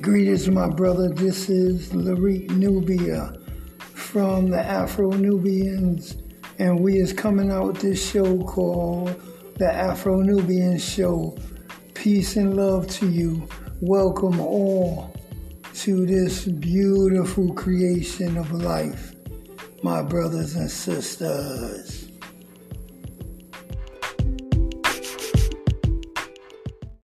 Greetings, my brother. This is Larik Nubia from the Afro Nubians, and we is coming out with this show called the Afro Nubian Show. Peace and love to you. Welcome all to this beautiful creation of life, my brothers and sisters.